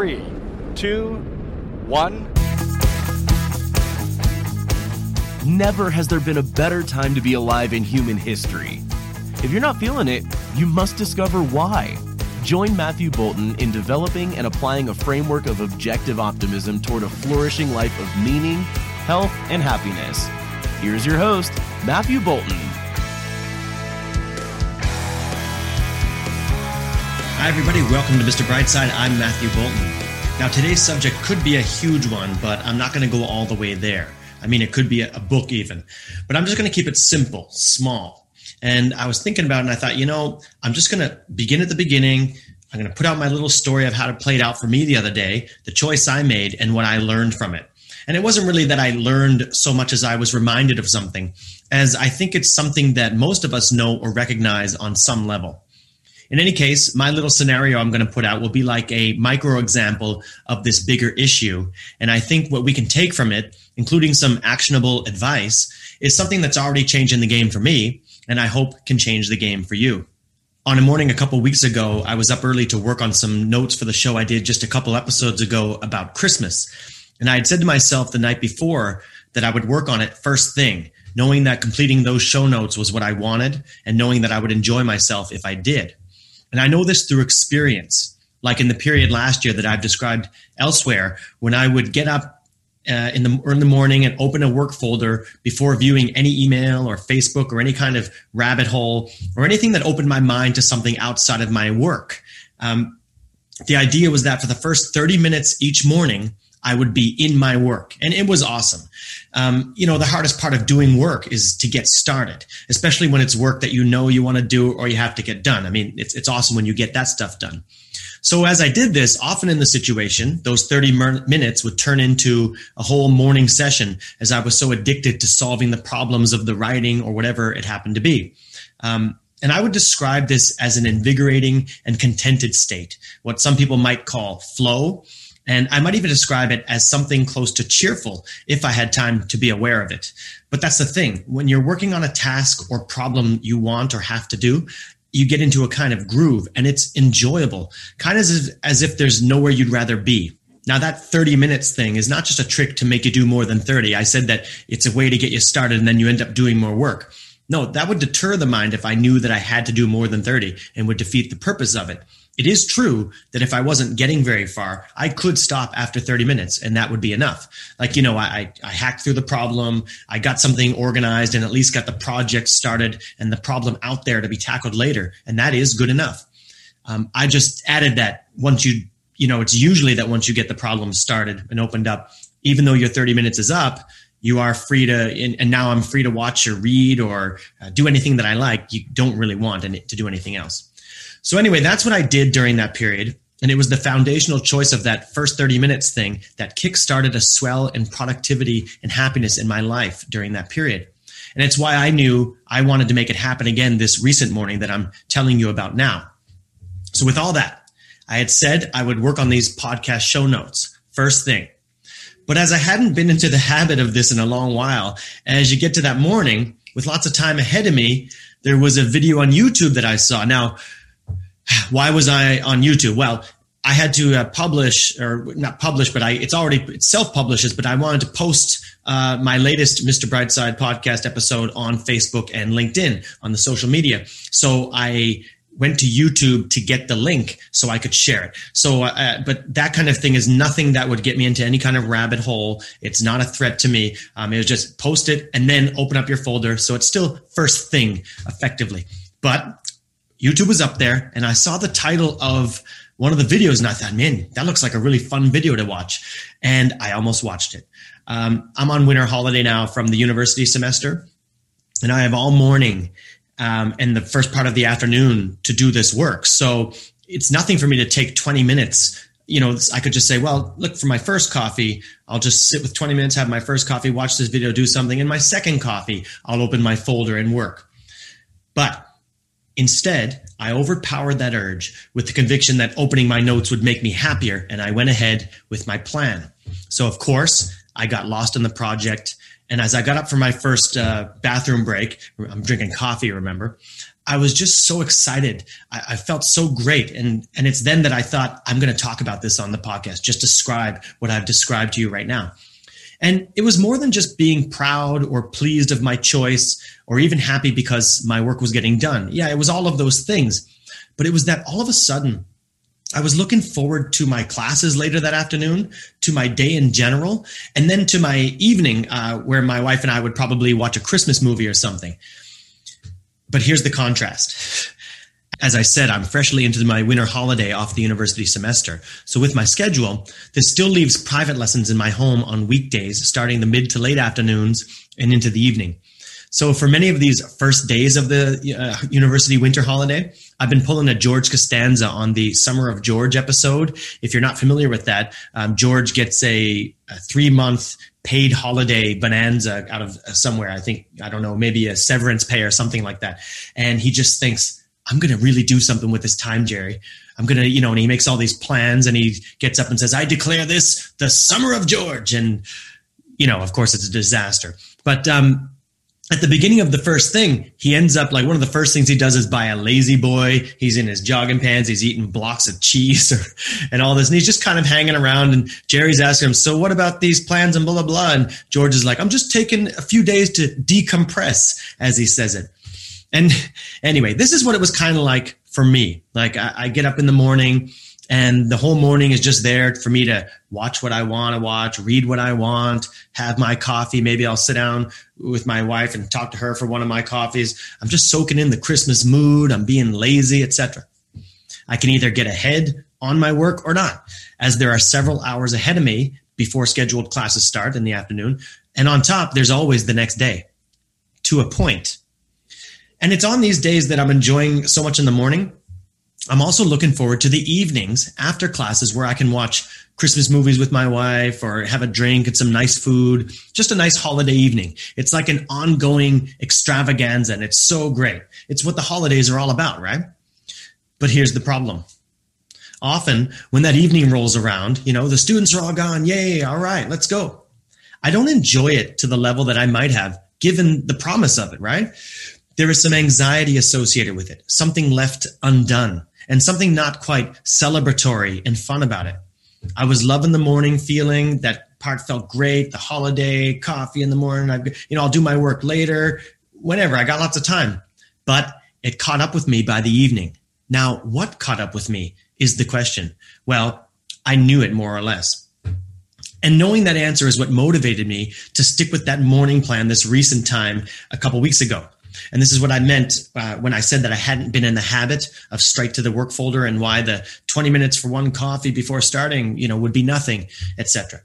Three, two, one. Never has there been a better time to be alive in human history. If you're not feeling it, you must discover why. Join Matthew Boulton in developing and applying a framework of objective optimism toward a flourishing life of meaning, health, and happiness. Here's your host, Matthew Boulton. Hi, everybody. Welcome to Mr. Brightside. I'm Matthew Boulton. Now, today's subject could be a huge one, but I'm not going to go all the way there. I mean, it could be a, book even, but I'm just going to keep it simple, small. And I was thinking about it and I thought, you know, I'm just going to begin at the beginning. I'm going to put out my little story of how it played out for me the other day, the choice I made, and what I learned from it. And it wasn't really that I learned so much as I was reminded of something, as I think it's something that most of us know or recognize on some level. In any case, my little scenario I'm going to put out will be like a micro example of this bigger issue. And I think what we can take from it, including some actionable advice, is something that's already changing the game for me, and I hope can change the game for you. On a morning a couple weeks ago, I was up early to work on some notes for the show I did just a couple episodes ago about Christmas. And I had said to myself the night before that I would work on it first thing, knowing that completing those show notes was what I wanted and knowing that I would enjoy myself if I did. And I know this through experience, like in the period last year that I've described elsewhere, when I would get up uh, in the in the morning and open a work folder before viewing any email or Facebook or any kind of rabbit hole or anything that opened my mind to something outside of my work. Um, the idea was that for the first 30 minutes each morning, I would be in my work. And it was awesome. Um, you know, the hardest part of doing work is to get started, especially when it's work that you know you want to do or you have to get done. I mean, it's, it's awesome when you get that stuff done. So as I did this, often in the situation, those 30 minutes would turn into a whole morning session as I was so addicted to solving the problems of the writing or whatever it happened to be. Um, and I would describe this as an invigorating and contented state, what some people might call flow and I might even describe it as something close to cheerful if I had time to be aware of it. But that's the thing. When you're working on a task or problem you want or have to do, you get into a kind of groove and it's enjoyable, kind of as if, as if there's nowhere you'd rather be. Now, that 30 minutes thing is not just a trick to make you do more than 30. I said that it's a way to get you started and then you end up doing more work. No, that would deter the mind if I knew that I had to do more than 30 and would defeat the purpose of it it is true that if I wasn't getting very far, I could stop after 30 minutes and that would be enough. Like, you know, I, I hacked through the problem. I got something organized and at least got the project started and the problem out there to be tackled later. And that is good enough. Um, I just added that once you, you know, it's usually that once you get the problem started and opened up, even though your 30 minutes is up, you are free to, and now I'm free to watch or read or uh, do anything that I like. You don't really want to do anything else. So anyway, that's what I did during that period. And it was the foundational choice of that first 30 minutes thing that kickstarted a swell in productivity and happiness in my life during that period. And it's why I knew I wanted to make it happen again this recent morning that I'm telling you about now. So with all that, I had said I would work on these podcast show notes first thing. But as I hadn't been into the habit of this in a long while, as you get to that morning with lots of time ahead of me, there was a video on YouTube that I saw. Now, why was I on YouTube? Well, I had to uh, publish or not publish, but I it's already it self publishes. But I wanted to post uh, my latest Mr. Brightside podcast episode on Facebook and LinkedIn on the social media. So I went to YouTube to get the link so I could share it. So, uh, but that kind of thing is nothing that would get me into any kind of rabbit hole. It's not a threat to me. Um, it was just post it and then open up your folder. So it's still first thing effectively. But YouTube was up there and I saw the title of one of the videos and I thought, man, that looks like a really fun video to watch. And I almost watched it. Um, I'm on winter holiday now from the university semester and I have all morning um, and the first part of the afternoon to do this work. So it's nothing for me to take 20 minutes you know, I could just say, well, look, for my first coffee, I'll just sit with 20 minutes, have my first coffee, watch this video, do something. And my second coffee, I'll open my folder and work. But instead, I overpowered that urge with the conviction that opening my notes would make me happier. And I went ahead with my plan. So, of course, I got lost in the project. And as I got up for my first uh, bathroom break, I'm drinking coffee, remember? I was just so excited. I, I, felt so great. And, and it's then that I thought, I'm going to talk about this on the podcast, just describe what I've described to you right now. And it was more than just being proud or pleased of my choice or even happy because my work was getting done. Yeah, it was all of those things. But it was that all of a sudden, I was looking forward to my classes later that afternoon, to my day in general, and then to my evening uh, where my wife and I would probably watch a Christmas movie or something. But here's the contrast. As I said, I'm freshly into my winter holiday off the university semester. So with my schedule, this still leaves private lessons in my home on weekdays, starting the mid to late afternoons and into the evening. So for many of these first days of the uh, university winter holiday, I've been pulling a George Costanza on the Summer of George episode. If you're not familiar with that, um, George gets a, a three month paid holiday bonanza out of uh, somewhere. I think, I don't know, maybe a severance pay or something like that. And he just thinks, I'm going to really do something with this time, Jerry. I'm going to, you know, and he makes all these plans and he gets up and says, I declare this the summer of George. And, you know, of course, it's a disaster. But, um, at the beginning of the first thing, he ends up like one of the first things he does is buy a La-Z-Boy. He's in his jogging pants. He's eating blocks of cheese or, and all this. And he's just kind of hanging around. And Jerry's asking him, So what about these plans and blah, blah, blah? And George is like, I'm just taking a few days to decompress, as he says it. And anyway, this is what it was kind of like for me. Like I, I get up in the morning and the whole morning is just there for me to watch what I want to watch, read what I want, have my coffee. Maybe I'll sit down with my wife and talk to her for one of my coffees. I'm just soaking in the Christmas mood. I'm being lazy, etc. I can either get ahead on my work or not, as there are several hours ahead of me before scheduled classes start in the afternoon. And on top, there's always the next day to a point. And it's on these days that I'm enjoying so much in the morning. I'm also looking forward to the evenings after classes where I can watch Christmas movies with my wife or have a drink and some nice food, just a nice holiday evening. It's like an ongoing extravaganza and it's so great. It's what the holidays are all about, right? But here's the problem. Often when that evening rolls around, you know, the students are all gone. Yay. All right. Let's go. I don't enjoy it to the level that I might have given the promise of it, right? There is some anxiety associated with it, something left undone, and something not quite celebratory and fun about it. I was loving the morning feeling. That part felt great. The holiday, coffee in the morning. I, you know, I'll do my work later, whenever. I got lots of time, but it caught up with me by the evening. Now, what caught up with me is the question. Well, I knew it more or less. And knowing that answer is what motivated me to stick with that morning plan this recent time a couple weeks ago. And this is what I meant uh, when I said that I hadn't been in the habit of straight to the work folder and why the 20 minutes for one coffee before starting, you know, would be nothing, etc.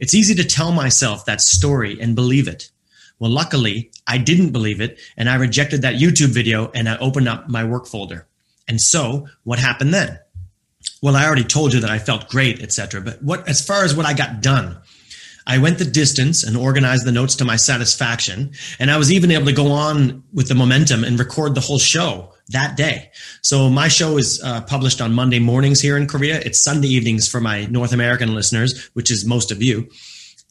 It's easy to tell myself that story and believe it. Well, luckily, I didn't believe it and I rejected that YouTube video and I opened up my work folder. And so, what happened then? Well, I already told you that I felt great, etc. But what as far as what I got done, I went the distance and organized the notes to my satisfaction. And I was even able to go on with the momentum and record the whole show that day. So my show is uh, published on Monday mornings here in Korea. It's Sunday evenings for my North American listeners, which is most of you.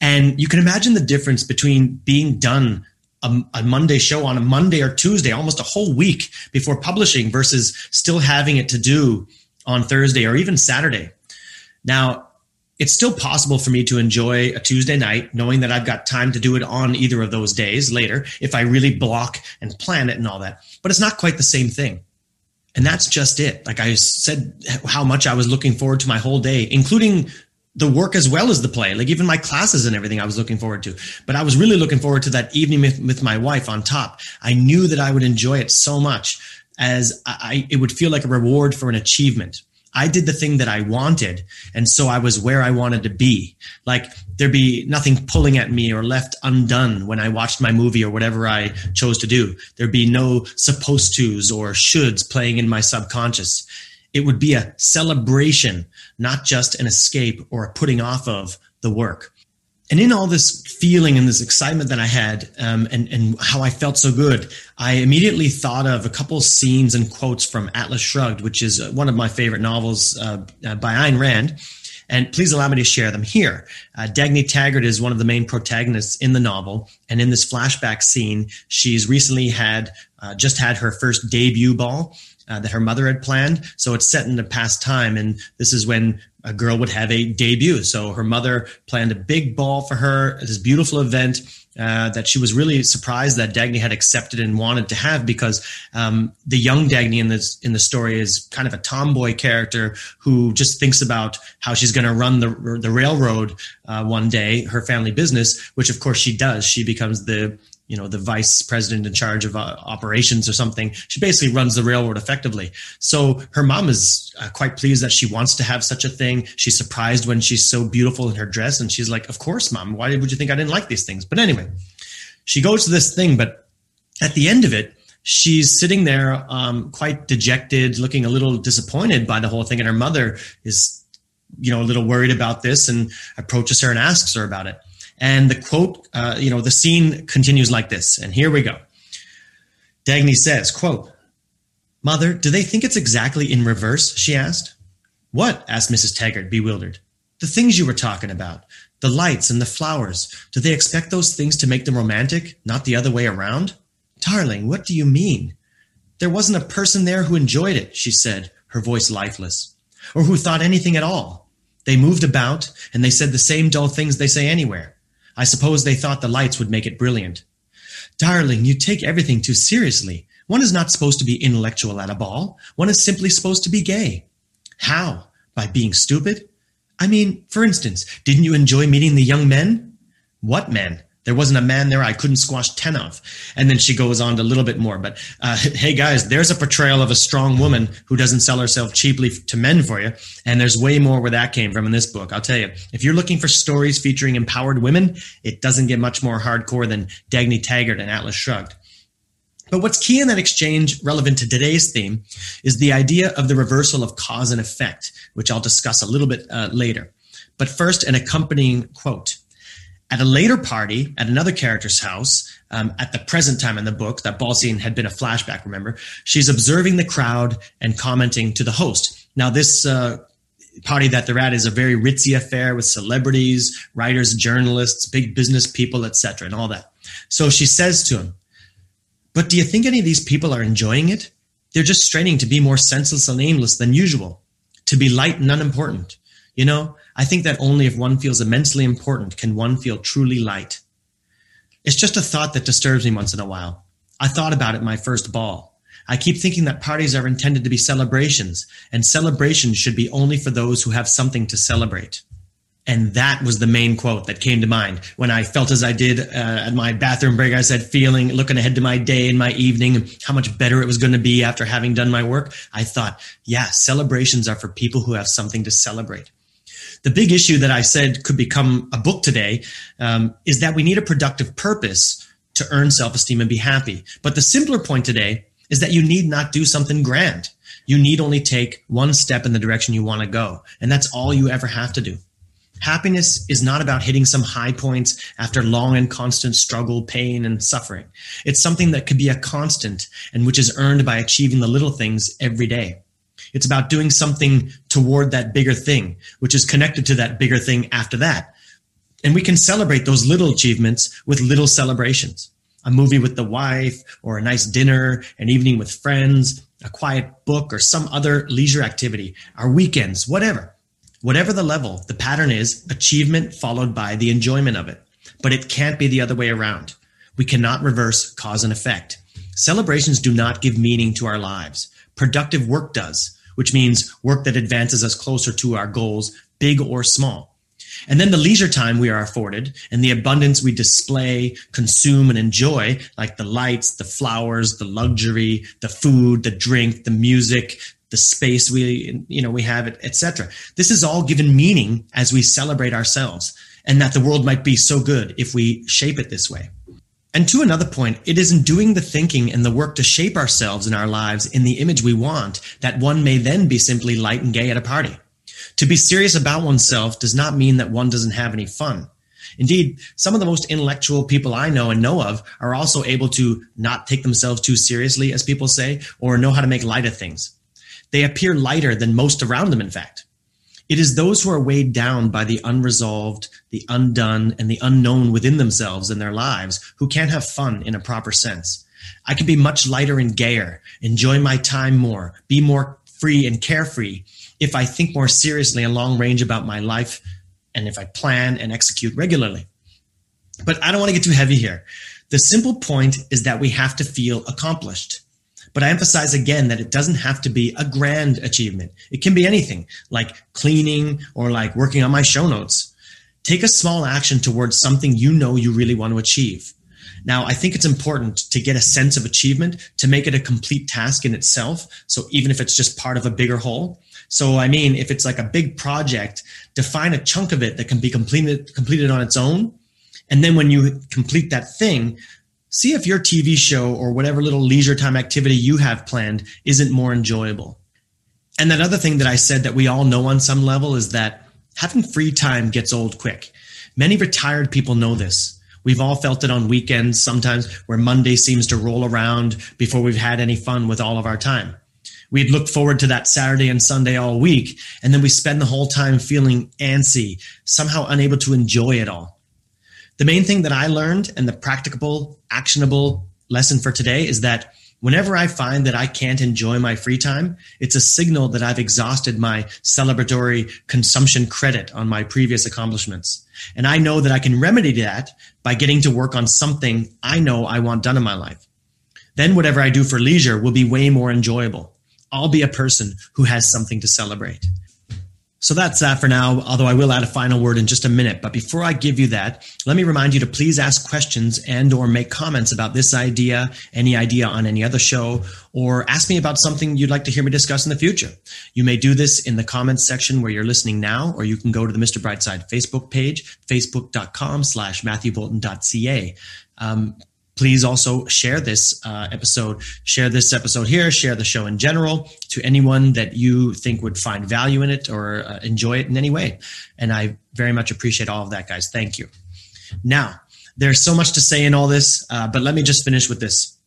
And you can imagine the difference between being done a, a, Monday show on a Monday or Tuesday, almost a whole week before publishing versus still having it to do on Thursday or even Saturday. Now, it's still possible for me to enjoy a Tuesday night, knowing that I've got time to do it on either of those days later if I really block and plan it and all that. But it's not quite the same thing. And that's just it. Like I said, how much I was looking forward to my whole day, including the work as well as the play, like even my classes and everything I was looking forward to. But I was really looking forward to that evening with, with my wife on top. I knew that I would enjoy it so much as I, it would feel like a reward for an achievement. I did the thing that I wanted. And so I was where I wanted to be. Like there'd be nothing pulling at me or left undone when I watched my movie or whatever I chose to do. There'd be no supposed tos or shoulds playing in my subconscious. It would be a celebration, not just an escape or a putting off of the work. And in all this feeling and this excitement that I had, um, and, and how I felt so good, I immediately thought of a couple scenes and quotes from Atlas Shrugged, which is uh, one of my favorite novels uh, uh, by Ayn Rand. And please allow me to share them here. Uh, Dagny Taggart is one of the main protagonists in the novel. And in this flashback scene, she's recently had uh, just had her first debut ball. Uh, that her mother had planned. So it's set in the past time. And this is when a girl would have a debut. So her mother planned a big ball for her, this beautiful event. Uh, that she was really surprised that Dagny had accepted and wanted to have because um, the young Dagny in this in the story is kind of a tomboy character who just thinks about how she's going to run the the railroad uh, one day, her family business, which of course she does. She becomes the you know the vice president in charge of uh, operations or something she basically runs the railroad effectively. So her mom is uh, quite pleased that she wants to have such a thing. She's surprised when she's so beautiful in her dress and she's like of course mom. Why would you think i didn't like these things? But anyway she goes to this thing but at the end of it she's sitting there um, quite dejected looking a little disappointed by the whole thing. And her mother is you know a little worried about this and approaches her and asks her about it and the quote, uh, you know, the scene continues like this. And here we go. Dagny says, quote, Mother, do they think it's exactly in reverse? She asked. What? asked Mrs. Taggart, bewildered. The things you were talking about, the lights and the flowers. Do they expect those things to make them romantic, not the other way around? Darling, what do you mean? There wasn't a person there who enjoyed it, she said, her voice lifeless, or who thought anything at all. They moved about, and they said the same dull things they say anywhere. I suppose they thought the lights would make it brilliant. Darling, you take everything too seriously. One is not supposed to be intellectual at a ball. One is simply supposed to be gay. How? By being stupid? I mean, for instance, didn't you enjoy meeting the young men? What men? There wasn't a man there I couldn't squash 10 of. And then she goes on to a little bit more. But uh, hey, guys, there's a portrayal of a strong woman who doesn't sell herself cheaply to men for you. And there's way more where that came from in this book. I'll tell you, if you're looking for stories featuring empowered women, it doesn't get much more hardcore than Dagny Taggart and Atlas Shrugged. But what's key in that exchange, relevant to today's theme, is the idea of the reversal of cause and effect, which I'll discuss a little bit uh, later. But first, an accompanying quote. At a later party at another character's house, um, at the present time in the book, that ball scene had been a flashback, remember? She's observing the crowd and commenting to the host. Now, this uh, party that they're at is a very ritzy affair with celebrities, writers, journalists, big business people, etc., and all that. So she says to him, But do you think any of these people are enjoying it? They're just straining to be more senseless and aimless than usual, to be light and unimportant. You know, I think that only if one feels immensely important can one feel truly light. It's just a thought that disturbs me once in a while. I thought about it my first ball. I keep thinking that parties are intended to be celebrations, and celebrations should be only for those who have something to celebrate. And that was the main quote that came to mind when I felt as I did uh, at my bathroom break. I said, feeling, looking ahead to my day and my evening, how much better it was going to be after having done my work. I thought, yeah, celebrations are for people who have something to celebrate. The big issue that I said could become a book today um, is that we need a productive purpose to earn self esteem and be happy. But the simpler point today is that you need not do something grand. You need only take one step in the direction you want to go. And that's all you ever have to do. Happiness is not about hitting some high points after long and constant struggle, pain, and suffering. It's something that could be a constant and which is earned by achieving the little things every day. It's about doing something toward that bigger thing, which is connected to that bigger thing after that. And we can celebrate those little achievements with little celebrations. A movie with the wife, or a nice dinner, an evening with friends, a quiet book, or some other leisure activity, our weekends, whatever. Whatever the level, the pattern is achievement followed by the enjoyment of it. But it can't be the other way around. We cannot reverse cause and effect. Celebrations do not give meaning to our lives. Productive work does which means work that advances us closer to our goals, big or small. And then the leisure time we are afforded and the abundance we display, consume, and enjoy, like the lights, the flowers, the luxury, the food, the drink, the music, the space we, you know, we have, it, etc. This is all given meaning as we celebrate ourselves and that the world might be so good if we shape it this way. And to another point, it is in doing the thinking and the work to shape ourselves and our lives in the image we want that one may then be simply light and gay at a party. To be serious about oneself does not mean that one doesn't have any fun. Indeed, some of the most intellectual people I know and know of are also able to not take themselves too seriously, as people say, or know how to make light of things. They appear lighter than most around them, in fact. It is those who are weighed down by the unresolved, the undone, and the unknown within themselves and their lives who can't have fun in a proper sense. I can be much lighter and gayer, enjoy my time more, be more free and carefree if I think more seriously and long range about my life and if I plan and execute regularly. But I don't want to get too heavy here. The simple point is that we have to feel accomplished. But I emphasize again that it doesn't have to be a grand achievement. It can be anything like cleaning or like working on my show notes. Take a small action towards something you know you really want to achieve. Now, I think it's important to get a sense of achievement to make it a complete task in itself. So even if it's just part of a bigger whole. So, I mean, if it's like a big project, define a chunk of it that can be completed, completed on its own. And then when you complete that thing, see if your TV show or whatever little leisure time activity you have planned isn't more enjoyable. And that other thing that I said that we all know on some level is that having free time gets old quick. Many retired people know this. We've all felt it on weekends sometimes where Monday seems to roll around before we've had any fun with all of our time. We'd look forward to that Saturday and Sunday all week, and then we spend the whole time feeling antsy, somehow unable to enjoy it all. The main thing that I learned and the practicable, actionable lesson for today is that whenever I find that I can't enjoy my free time, it's a signal that I've exhausted my celebratory consumption credit on my previous accomplishments. And I know that I can remedy that by getting to work on something I know I want done in my life. Then whatever I do for leisure will be way more enjoyable. I'll be a person who has something to celebrate. So that's that for now, although I will add a final word in just a minute. But before I give you that, let me remind you to please ask questions and or make comments about this idea, any idea on any other show, or ask me about something you'd like to hear me discuss in the future. You may do this in the comments section where you're listening now, or you can go to the Mr. Brightside Facebook page, facebook.com slash matthewboulton.ca. Um, please also share this uh, episode share this episode here share the show in general to anyone that you think would find value in it or uh, enjoy it in any way. And i very much appreciate all of that guys. Thank you. Now there's so much to say in all this uh, but let me just finish with this.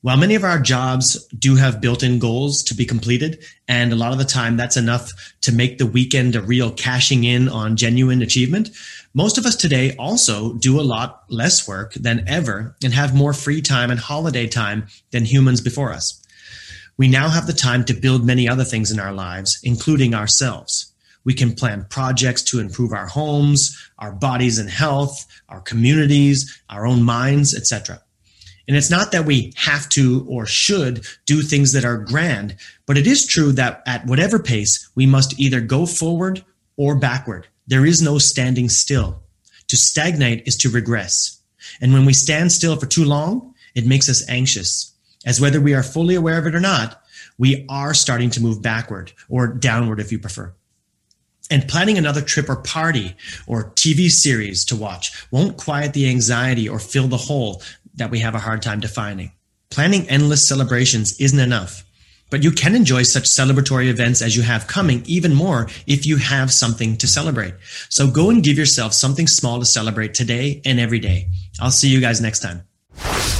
While many of our jobs do have built-in goals to be completed and a lot of the time that's enough to make the weekend a real cashing in on genuine achievement most of us today also do a lot less work than ever and have more free time and holiday time than humans before us. We now have the time to build many other things in our lives, including ourselves. We can plan projects to improve our homes, our bodies and health, our communities, our own minds, etc. And it's not that we have to or should do things that are grand, but it is true that at whatever pace, we must either go forward or backward. There is no standing still. To stagnate is to regress. And when we stand still for too long, it makes us anxious. As whether we are fully aware of it or not, we are starting to move backward or downward if you prefer. And planning another trip or party or TV series to watch won't quiet the anxiety or fill the hole that we have a hard time defining. Planning endless celebrations isn't enough. But you can enjoy such celebratory events as you have coming even more if you have something to celebrate. So go and give yourself something small to celebrate today and every day. I'll see you guys next time.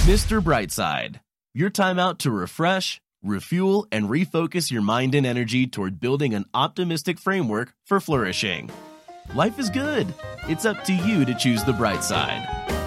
Mr. Brightside, your time out to refresh, refuel, and refocus your mind and energy toward building an optimistic framework for flourishing. Life is good. It's up to you to choose the bright side.